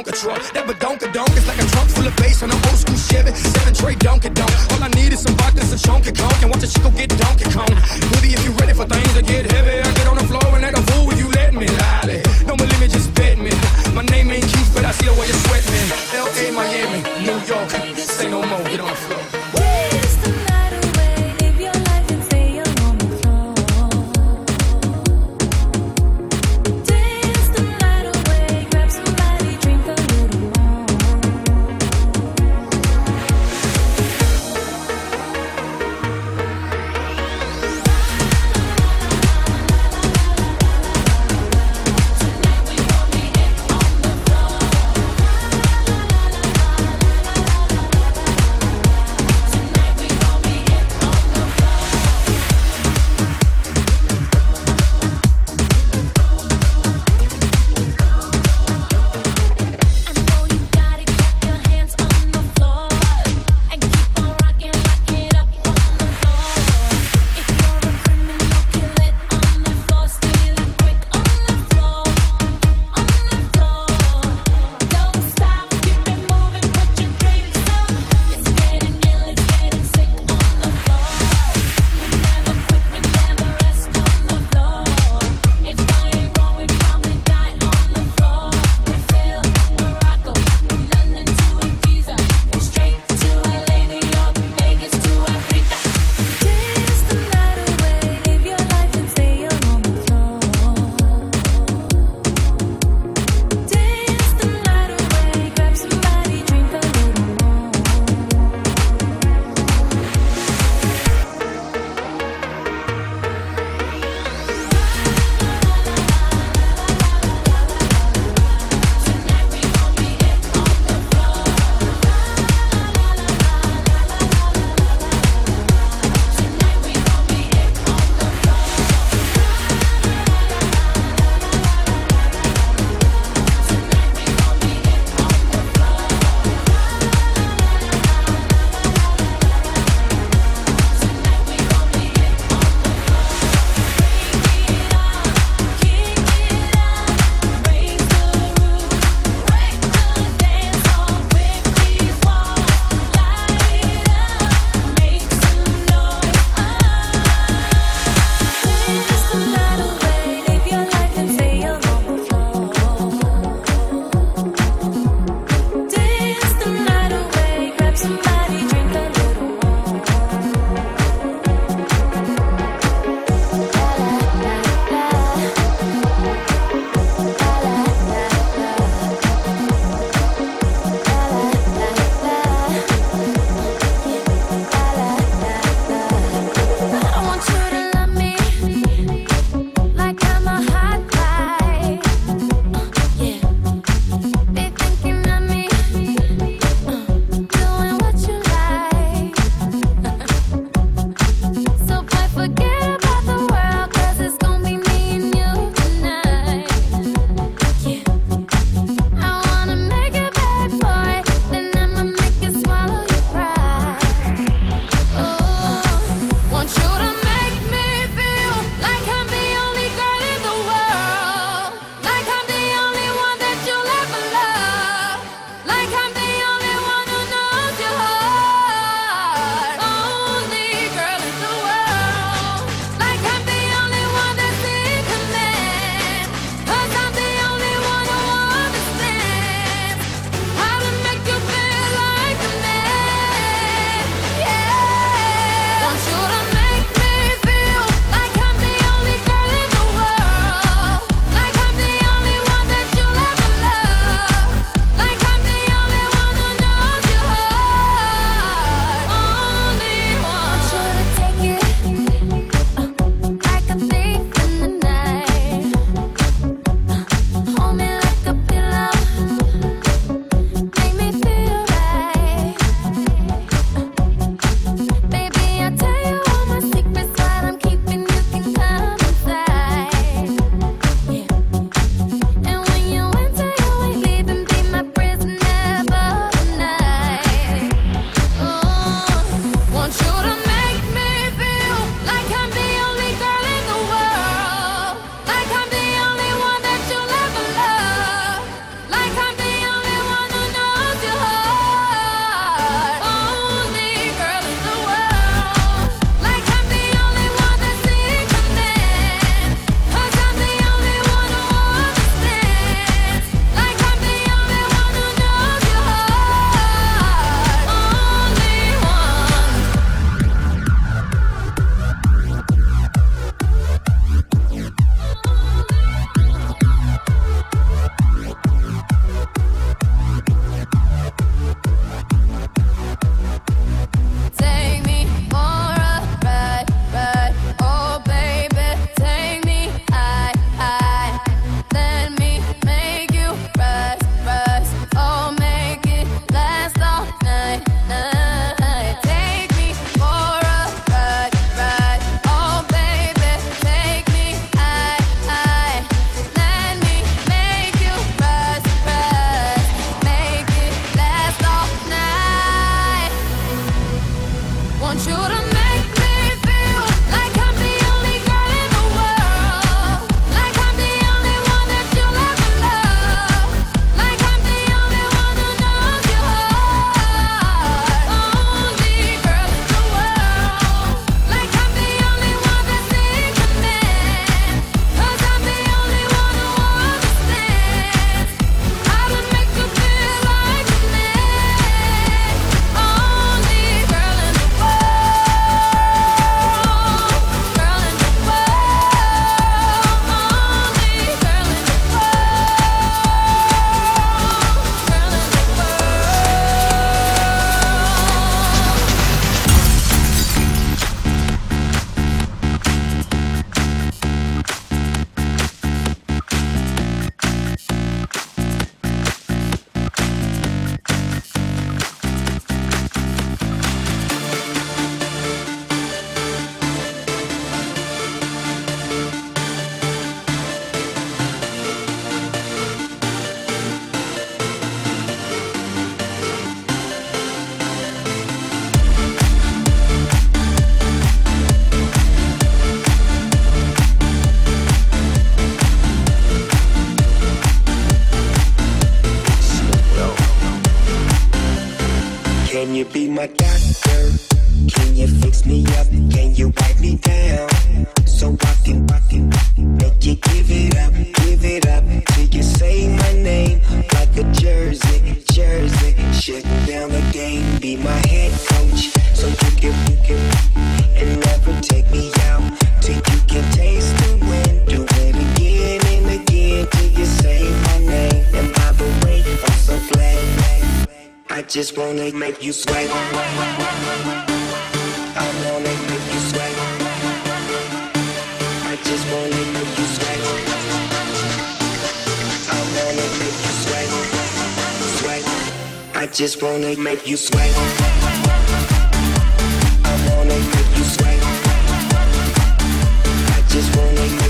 Tonka truck. That badonka donk is like a trunk full of bass on a old school Chevy. Seven tray donka donk. All I need is some vodka, some chunk conk, and watch a chick go get donk. I just wanna make you sweat. I wanna make you sweat. I just wanna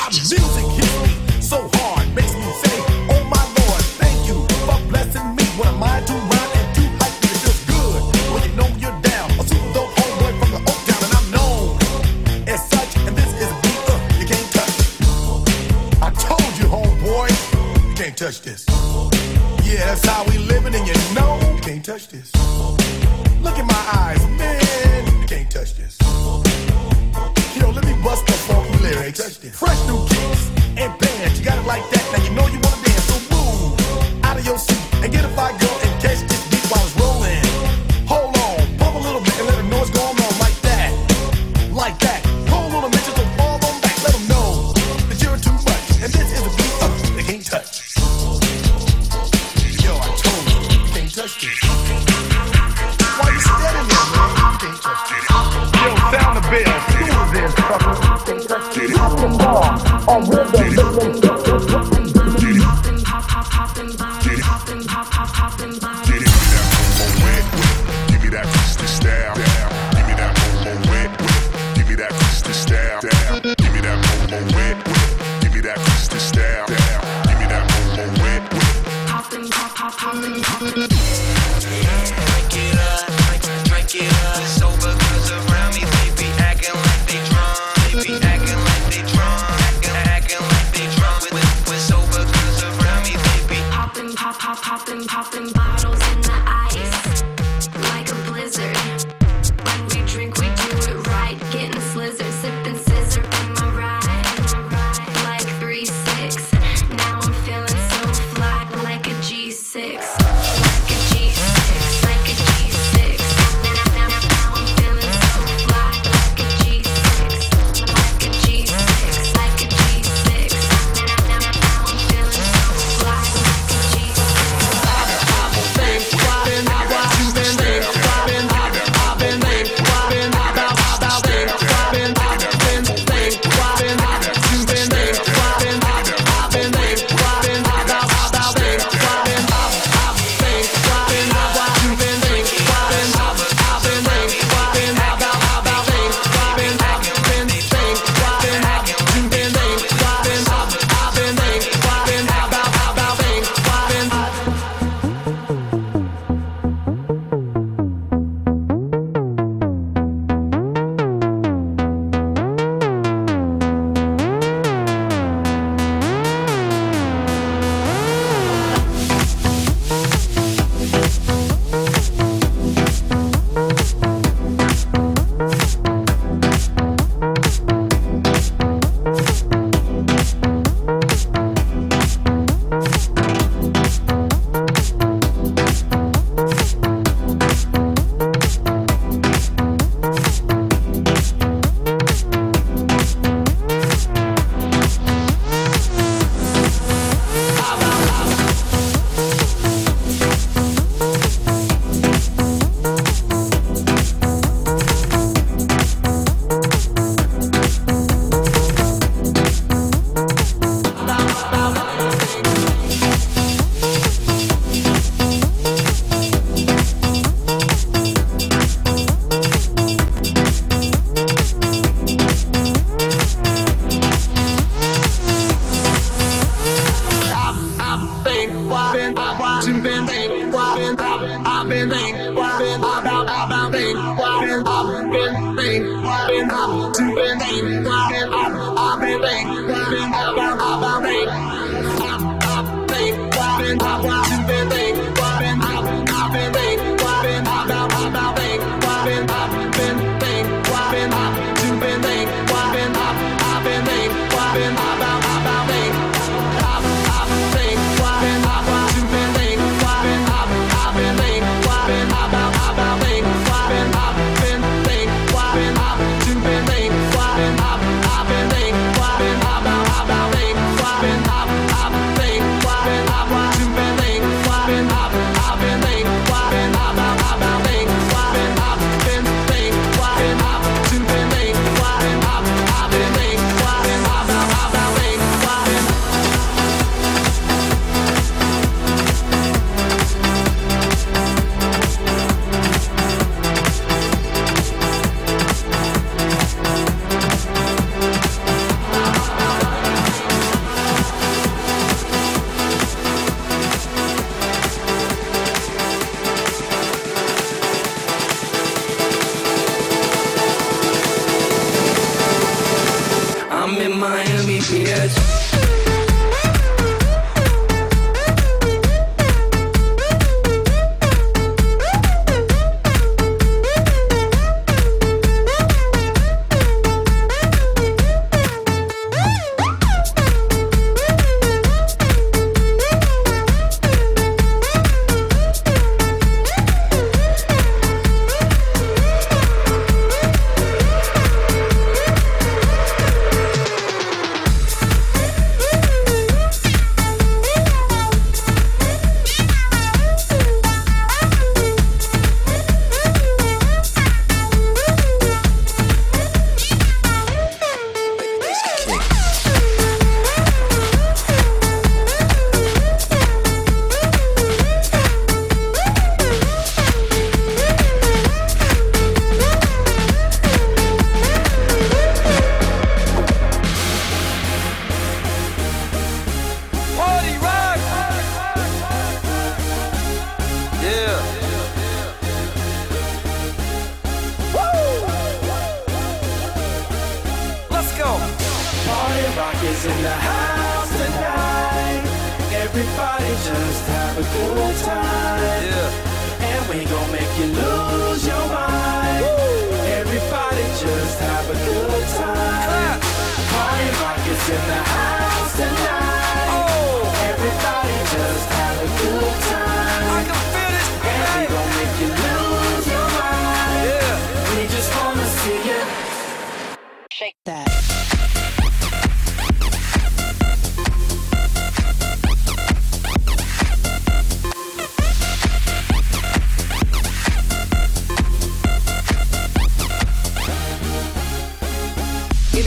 Music hits me so hard, makes me say, Oh my Lord, thank you for blessing me. What am I to rhyme and too hype? It feels good when you know you're down. A super dope homeboy from the Oak Town, and I'm known as such. And this is a beat uh, you can't touch. I told you, homeboy, you can't touch this. Yeah, that's how we living, and you know you can't touch this. Look in my eyes, man, you can't touch this lyrics, fresh new kicks and bands. You got it like that. Now you know you wanna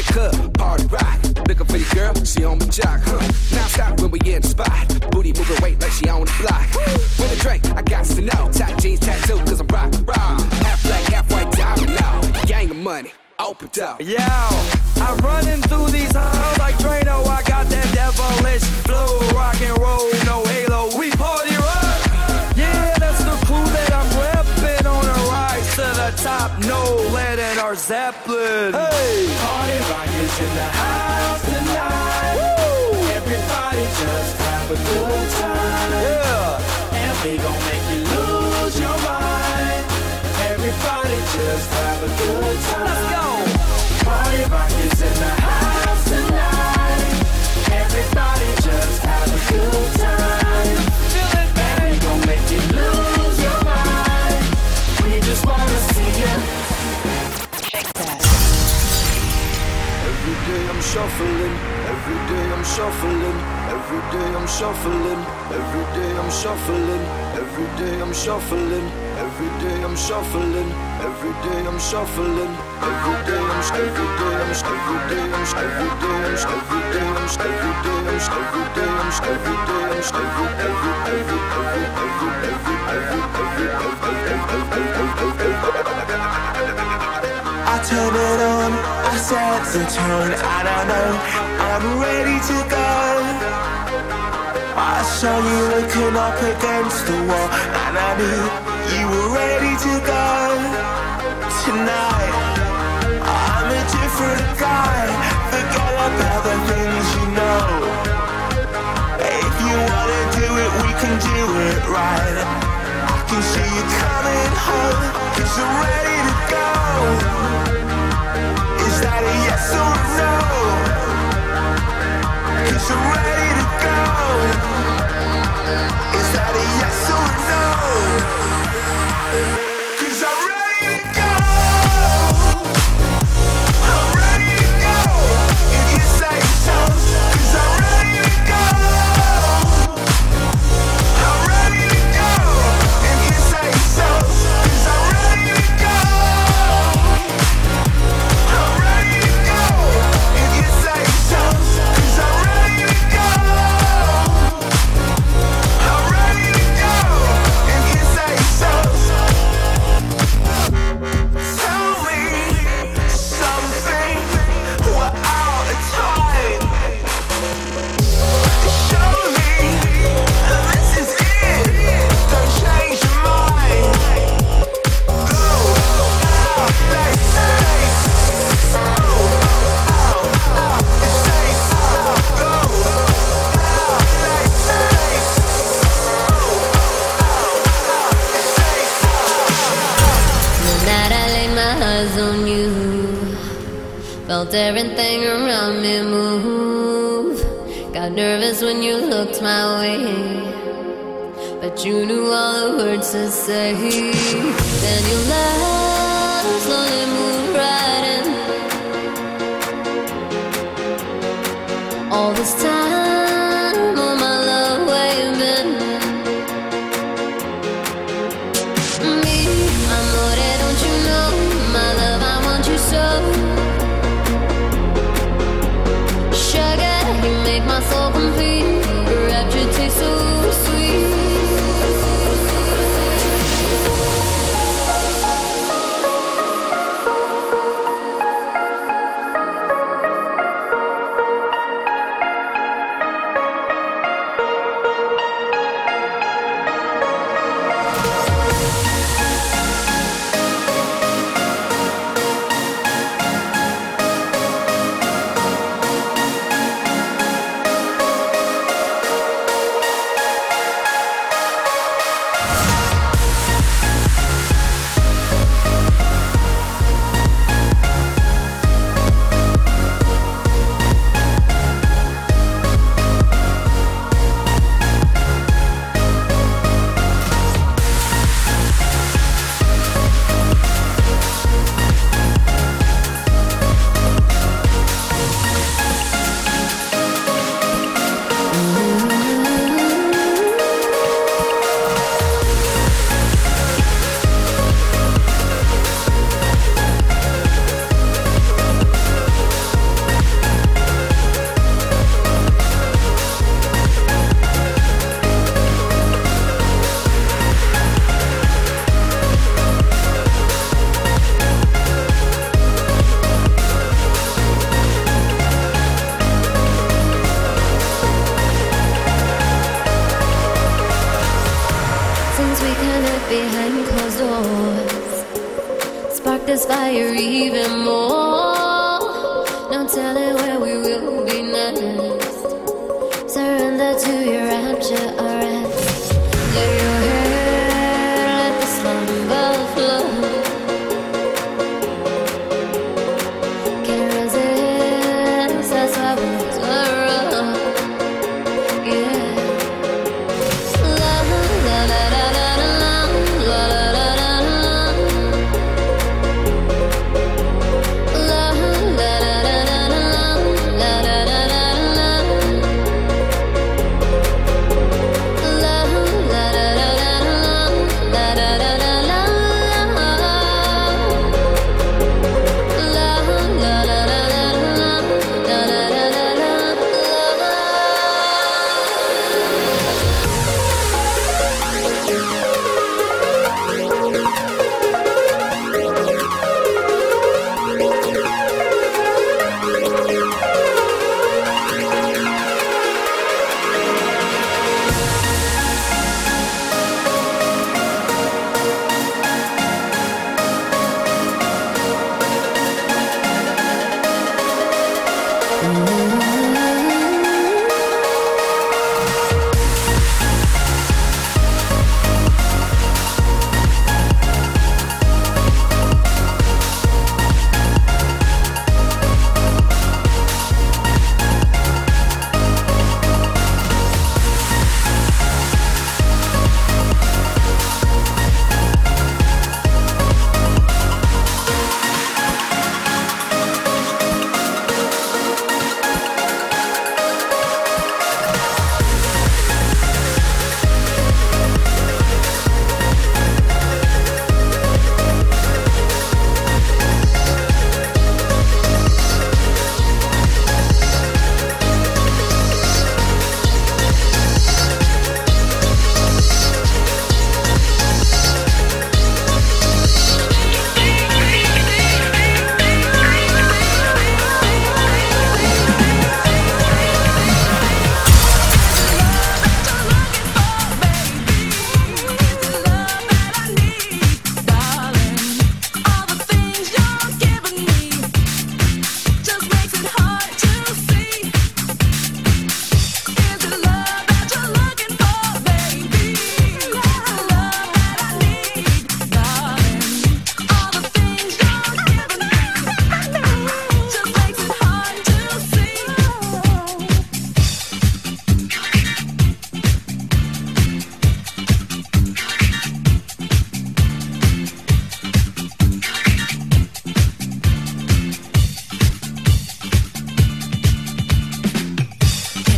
the club, party rock. Looking for the girl, she on the jock, huh? Now stop when we in the spot. Booty moving weight like she on the block. With a drink, I got to know. Tight jeans, tattoo, cause I'm rock, raw. Half black, half white, diamond now. Gang of money, open up. Yo, I'm running through these halls like Drano. I got that devilish flow, rock and roll, no halo. We party No lead in our Zeppelin. Hey, Party rock is in the house tonight. Everybody just have a good time. yeah. And we gon' make you lose your mind. Everybody just have a good time. Let's go. Party rock is in the house tonight. Everybody just have a good time. Every day I'm shuffling, every day I'm shuffling, every day I'm shuffling, every day I'm shuffling, every day I'm shuffling, every day I'm shuffling, every day I'm shuffling, every day I'm every day I'm every day I'm every day I'm every day I'm every day I'm every day I'm every day I'm every every every every every every every every every I turn it on, I set the tone, I know I'm ready to go. I saw you looking up against the wall, and I knew you were ready to go. Tonight, I'm a different guy. Forget about the things you know. If you wanna do it, we can do it right. Can see you coming home, cause you're ready to go. Is that a yes or a no? Cause you're ready to go. Is that a yes or a no? Felt everything around me move. Got nervous when you looked my way, but you knew all the words to say. Then you laughed, slowly moved right in. All this time, grieve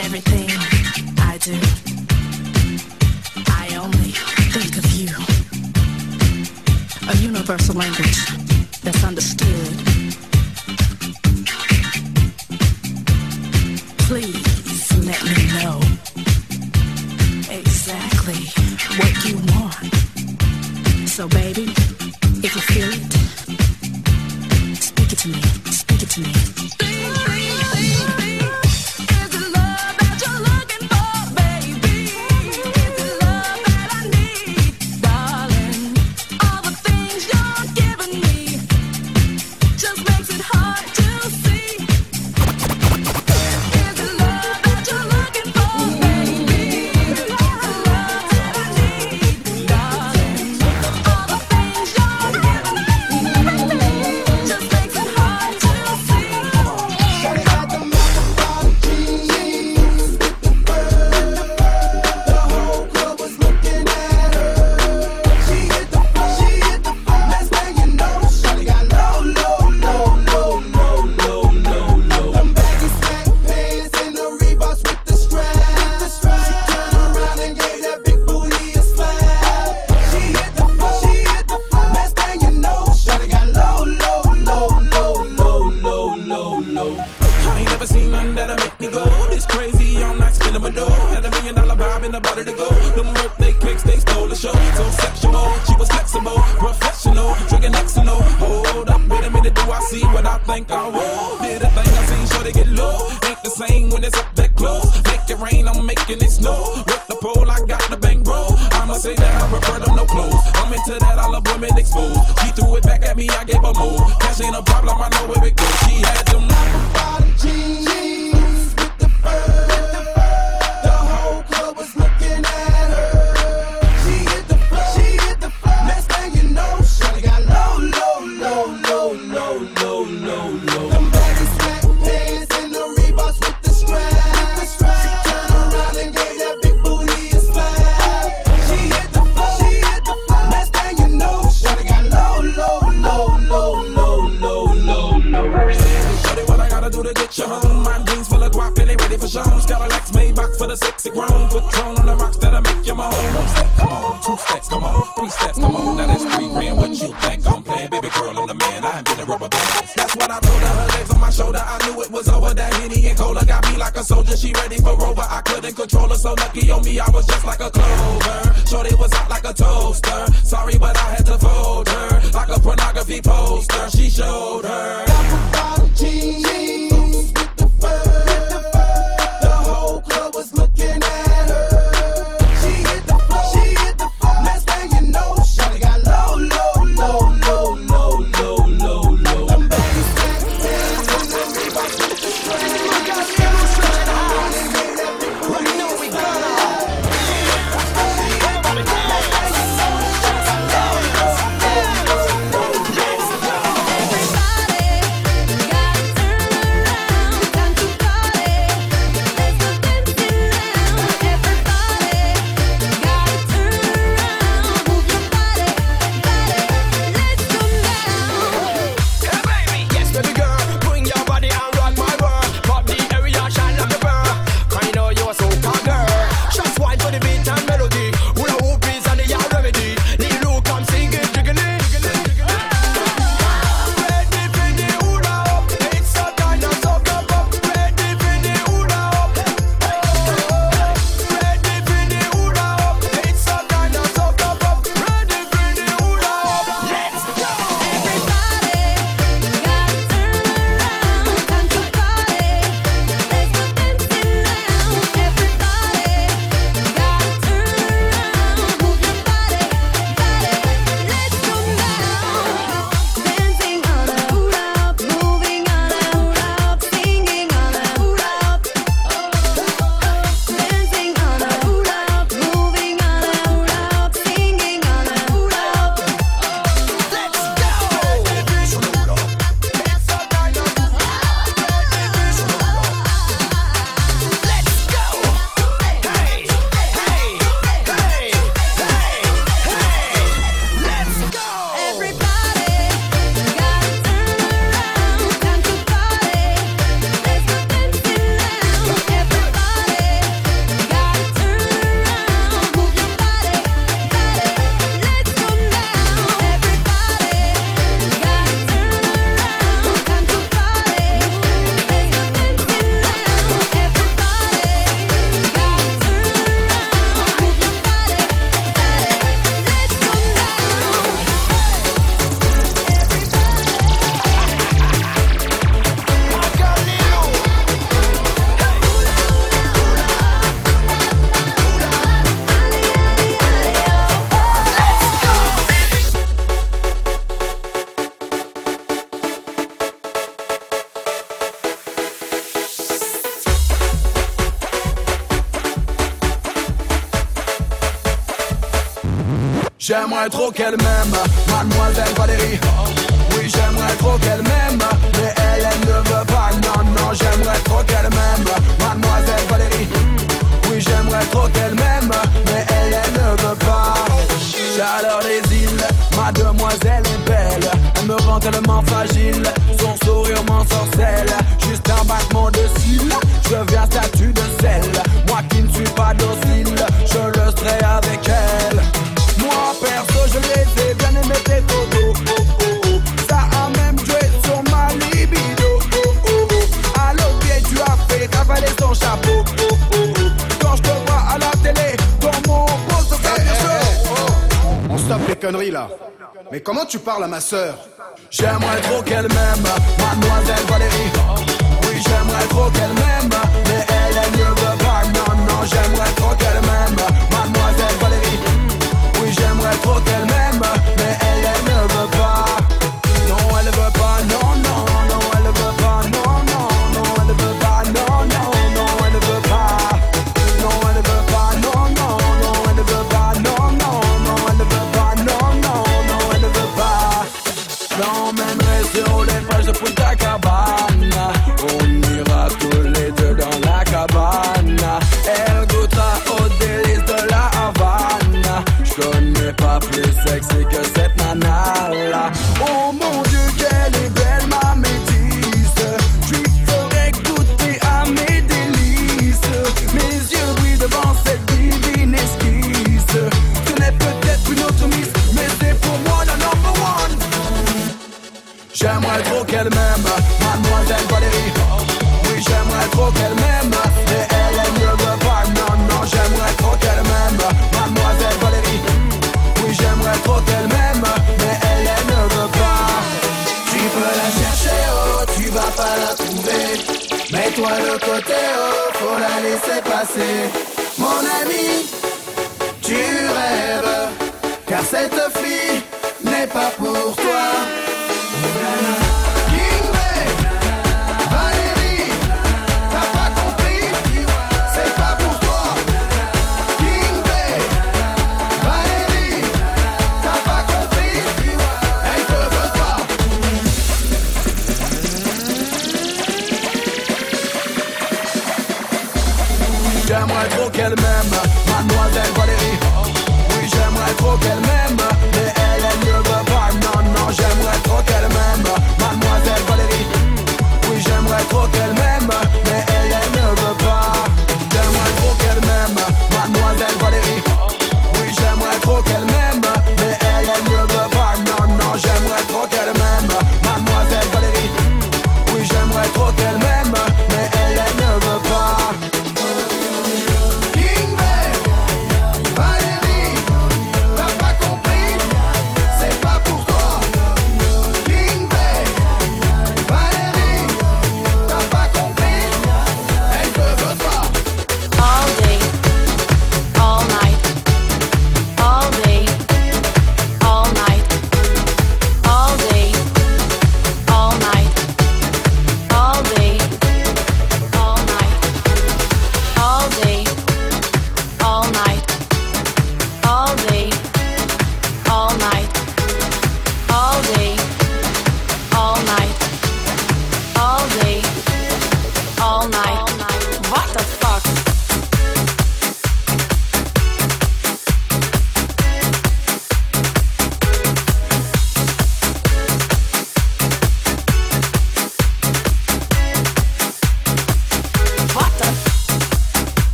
everything I do. I only think of you. A universal language that's understood. Please let me know exactly what you want. So baby, if you feel it, speak it to me, speak it to me. Making it snow. With the pole, I got the bang bro. I'ma say that I prefer them no clothes. I'm into that, all the women exposed. She threw it back at me, I gave her more. Cash ain't a problem, I know where it goes. She had them What I told her. Her legs on my shoulder. I knew it was over. That Henny and Cola got me like a soldier. She ready for Rover. I couldn't control her. So lucky on me, I was just like a clover. Shorty was hot like a toaster. Sorry, but I had to fold her like a pornography poster. She showed her. j'aimerais trop qu'elle m'aime, mademoiselle Valérie. Oui, j'aimerais trop qu'elle m'aime, mais elle, elle ne veut pas. Non, non, j'aimerais trop qu'elle m'aime, mademoiselle Valérie. Oui, j'aimerais trop qu'elle m'aime, mais elle, elle ne veut pas. Chaleur des îles, mademoiselle est belle. Elle me rend tellement fragile, son sourire conneries là. Mais comment tu parles à ma sœur? J'aimerais trop qu'elle m'aime, mademoiselle Valérie. Oui, j'aimerais trop qu'elle m'aime, mais elle, elle ne veut pas. Non, non, j'aimerais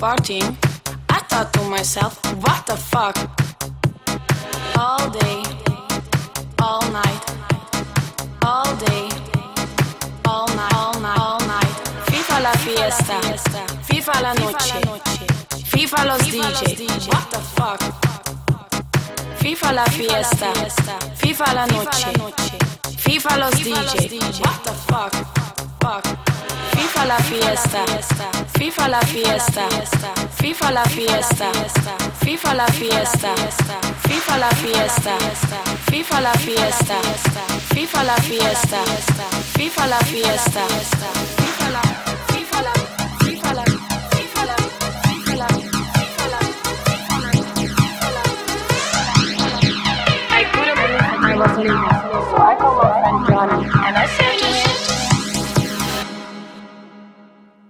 Partying, I thought to myself, what the fuck? All day, all night, all day, all night, all night, all night. FIFA la fiesta, FIFA la noche, FIFA los DJ. What the fuck? FIFA la fiesta, FIFA la noche, FIFA los DJ. What the fuck? Fuck. FIFA la fiesta, FIFA la fiesta, FIFA la fiesta, FIFA la fiesta, FIFA la fiesta, FIFA la fiesta, FIFA la fiesta, FIFA la fiesta, FIFA la, FIFA la, FIFA la, FIFA la, FIFA la, FIFA la. I couldn't believe I was leaving, so I called my friend Johnny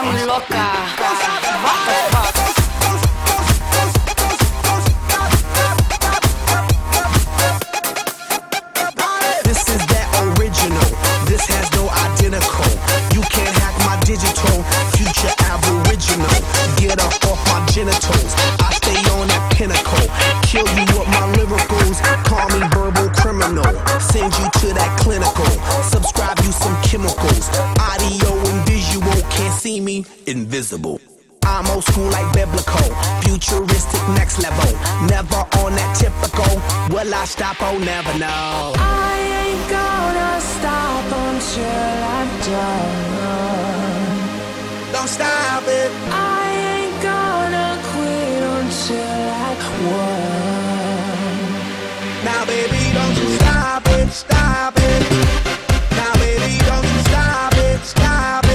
estás muy loca. Invisible. I'm old school like biblical, futuristic next level. Never on that typical. Will I stop? Oh, never know. I ain't gonna stop until I'm done. Don't stop it. I ain't gonna quit until I won. Now, baby, don't you stop it, stop it. Now, baby, don't you stop it, stop it.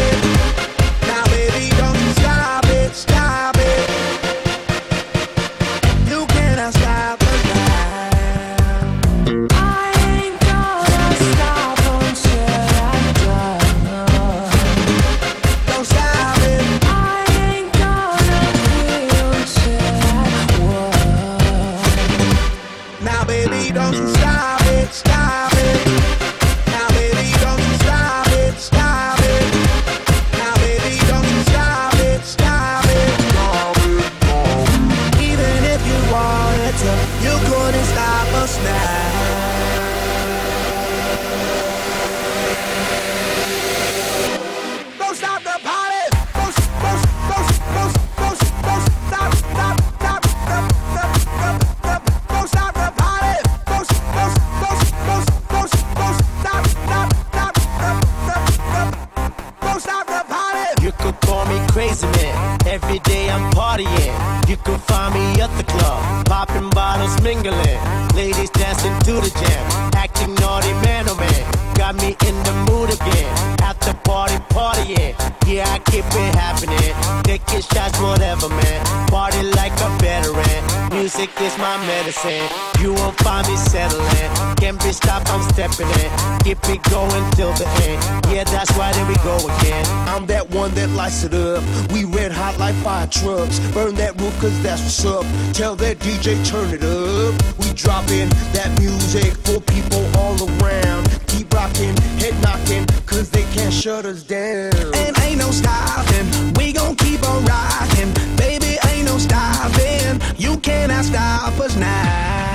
Keep it happening. Taking shots, whatever, man. Party like a veteran. Music is my medicine. You won't find me settling. Can't be stopped, I'm stepping in. Keep it going till the end. Yeah, that's why there we go again. I'm that one that lights it up. We red hot like fire trucks. Burn that roof cause that's what's up. Tell that DJ turn it up. We dropping that music for people all around. Keep rocking, head knocking, cause they can't shut us down. And ain't no stopping. We gon' keep on rocking. Baby, ain't no stopping. You cannot stop us now.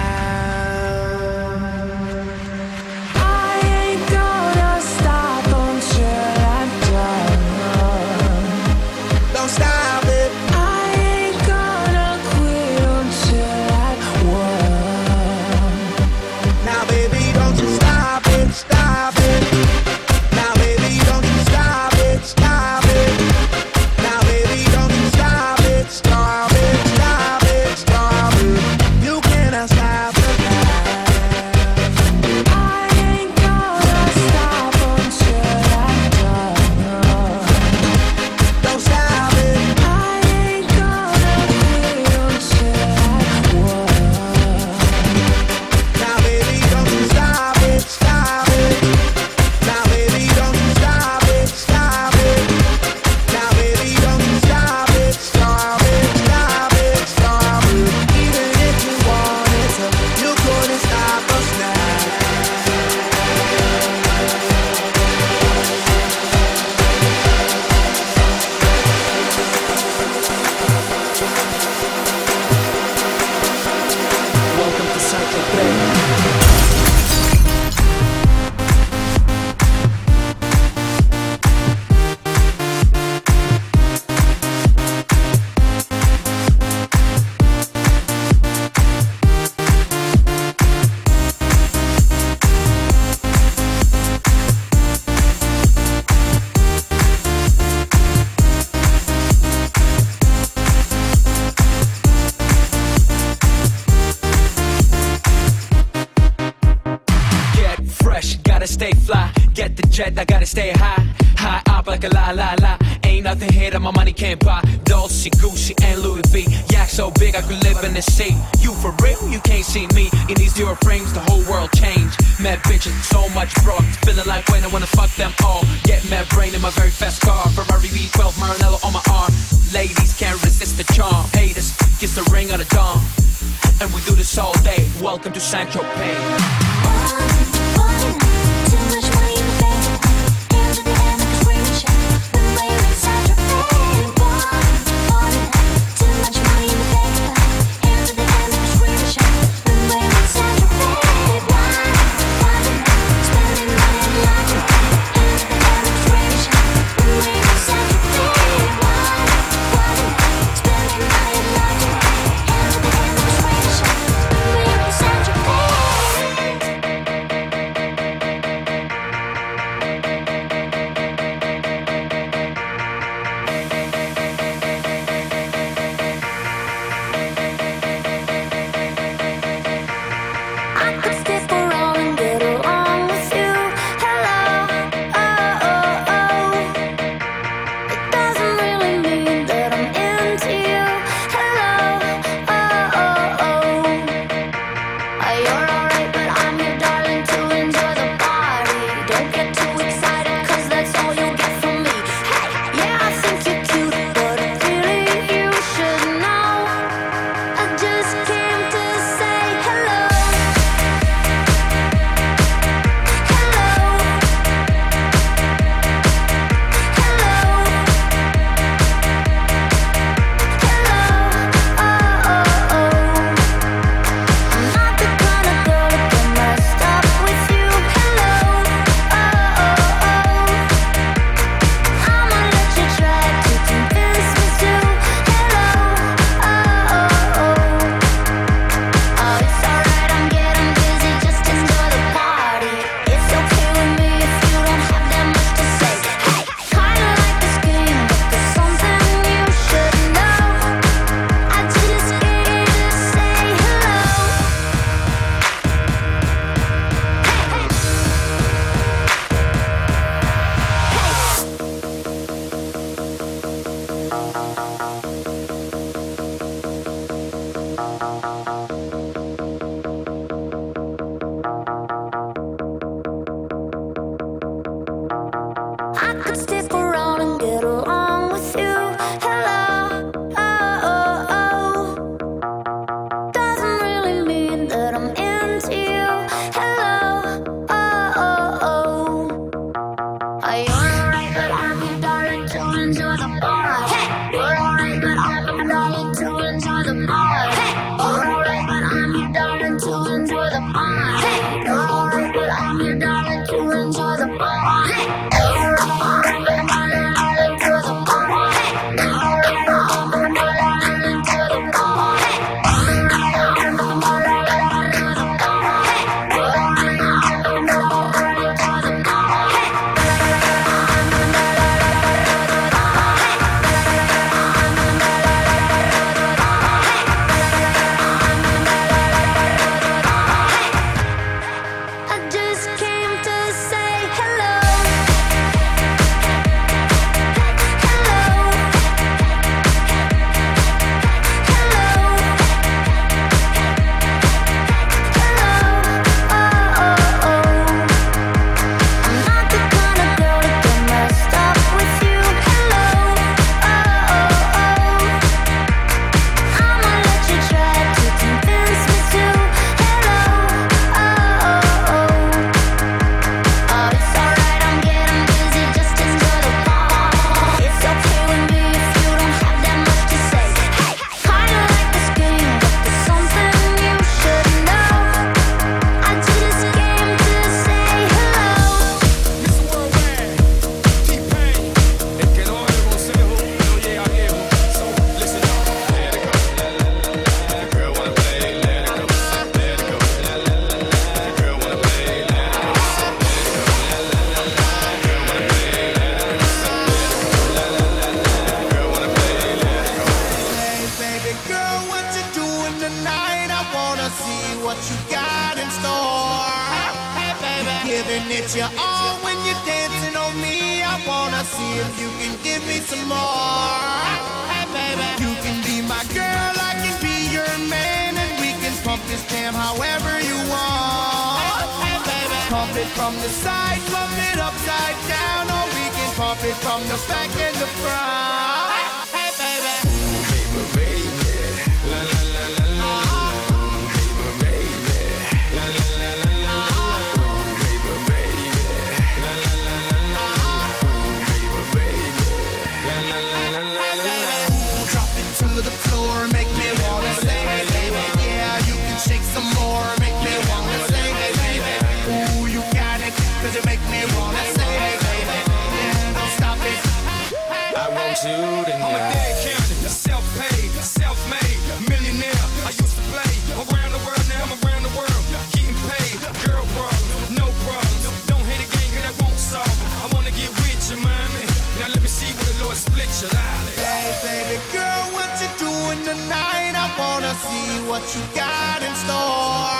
Wanna see what you got in store.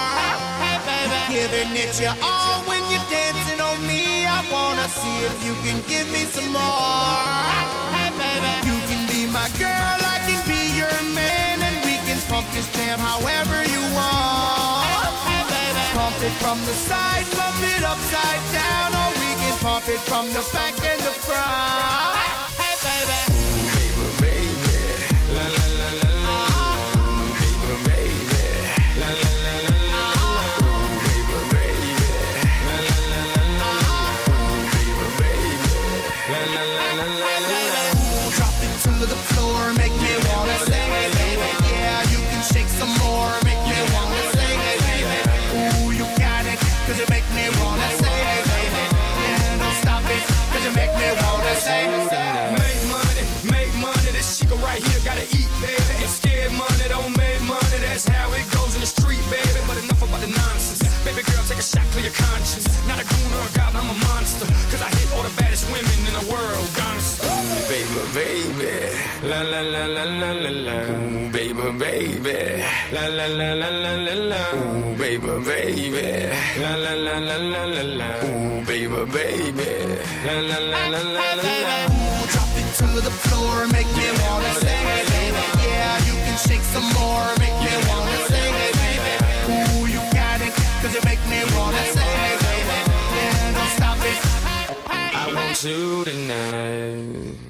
Hey, baby, giving it your all when you're dancing on me. I wanna see if you can give me some more. Hey, baby, you can be my girl, I can be your man, and we can pump this jam however you want. Hey, baby, pump it from the side, pump it upside down, or we can pump it from the back and the front. Girl, take a shot, clear your conscience. Not a goon or a goblin, I'm a monster. Cause I hit all the baddest women in the world, gangsta. baby, baby. La la la la la la la. Ooh, baby, baby. La la la la la la la. Ooh, baby, baby. La la la la la la la. Ooh, baby, baby. La la la la la la la. Ooh, drop it to the floor, make me wanna it, baby. Yeah, you can shake some more, make me wanna sing cause you make me wanna it, baby. Yeah, don't stop it. I want you tonight.